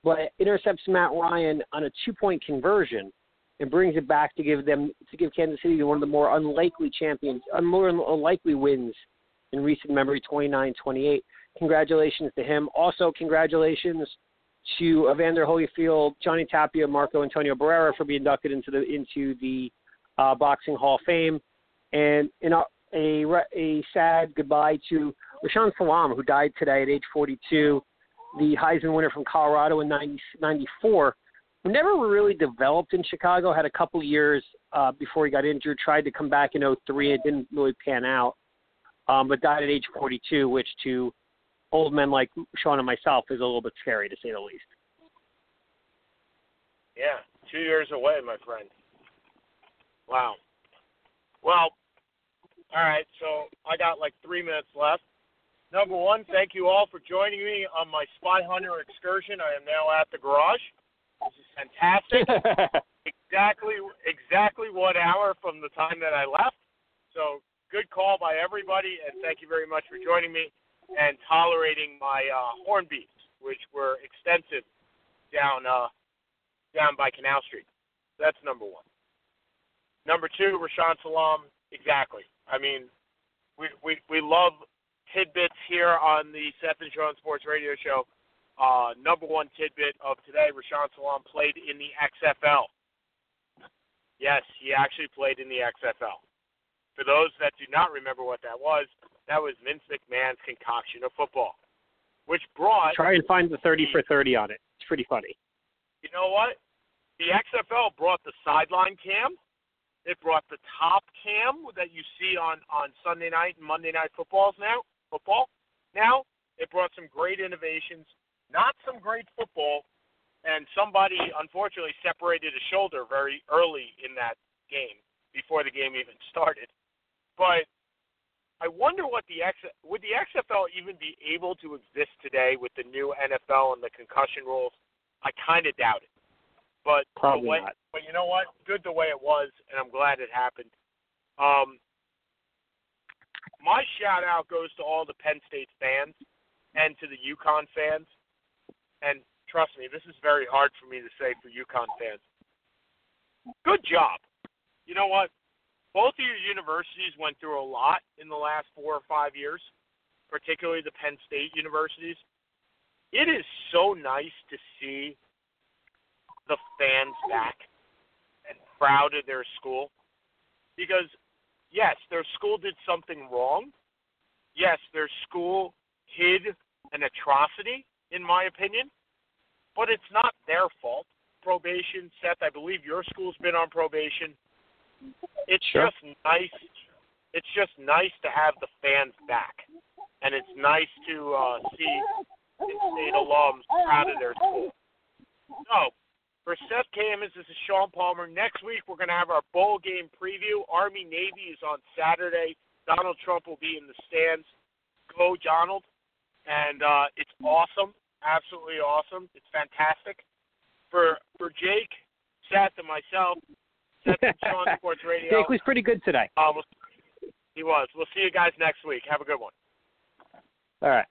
but intercepts Matt Ryan on a two point conversion and brings it back to give them to give Kansas City one of the more unlikely champions, more unlikely wins in recent memory, 29-28. Congratulations to him. Also, congratulations to Evander Holyfield, Johnny Tapia, Marco Antonio Barrera for being inducted into the into the uh, Boxing Hall of Fame, and in a, a a sad goodbye to Rashaan Salaam, who died today at age 42, the Heisman winner from Colorado in 90, 94, who never really developed in Chicago, had a couple years uh, before he got injured, tried to come back in 03, it didn't really pan out, um, but died at age 42, which to old men like Sean and myself is a little bit scary to say the least. Yeah, two years away, my friend. Wow. Well, all right. So I got like three minutes left. Number one, thank you all for joining me on my spy hunter excursion. I am now at the garage. This is fantastic. exactly, exactly one hour from the time that I left. So good call by everybody, and thank you very much for joining me and tolerating my uh, horn beats, which were extensive down uh, down by Canal Street. That's number one. Number two, Rashaan Salaam. Exactly. I mean, we we we love tidbits here on the Seth and Sean Sports Radio Show. Uh, number one tidbit of today: Rashaan Salaam played in the XFL. Yes, he actually played in the XFL. For those that do not remember what that was, that was Vince McMahon's concoction of football, which brought. Try and find the 30 for 30 on it. It's pretty funny. You know what? The XFL brought the sideline cam. It brought the top cam that you see on on Sunday night and Monday night footballs now. Football. Now it brought some great innovations, not some great football, and somebody unfortunately separated a shoulder very early in that game before the game even started. But I wonder what the X would the XFL even be able to exist today with the new NFL and the concussion rules? I kind of doubt it. But Probably way, not. But you know what? Good the way it was, and I'm glad it happened. Um, my shout out goes to all the Penn State fans and to the UConn fans. And trust me, this is very hard for me to say for UConn fans. Good job. You know what? Both of your universities went through a lot in the last four or five years, particularly the Penn State universities. It is so nice to see the fans back and proud of their school because yes, their school did something wrong. Yes, their school hid an atrocity, in my opinion, but it's not their fault. Probation, Seth, I believe your school's been on probation. It's Sure. just nice. It's just nice to have the fans back, and it's nice to uh, see state alums proud of their school. So, for Seth Camus, this is Sean Palmer. Next week, we're going to have our bowl game preview. Army Navy is on Saturday. Donald Trump will be in the stands. Go, Donald. And uh, it's awesome. Absolutely awesome. It's fantastic. For for Jake, Seth, and myself, Seth Sean Sports Radio. Jake was pretty good today. Uh, we'll, he was. We'll see you guys next week. Have a good one. All right.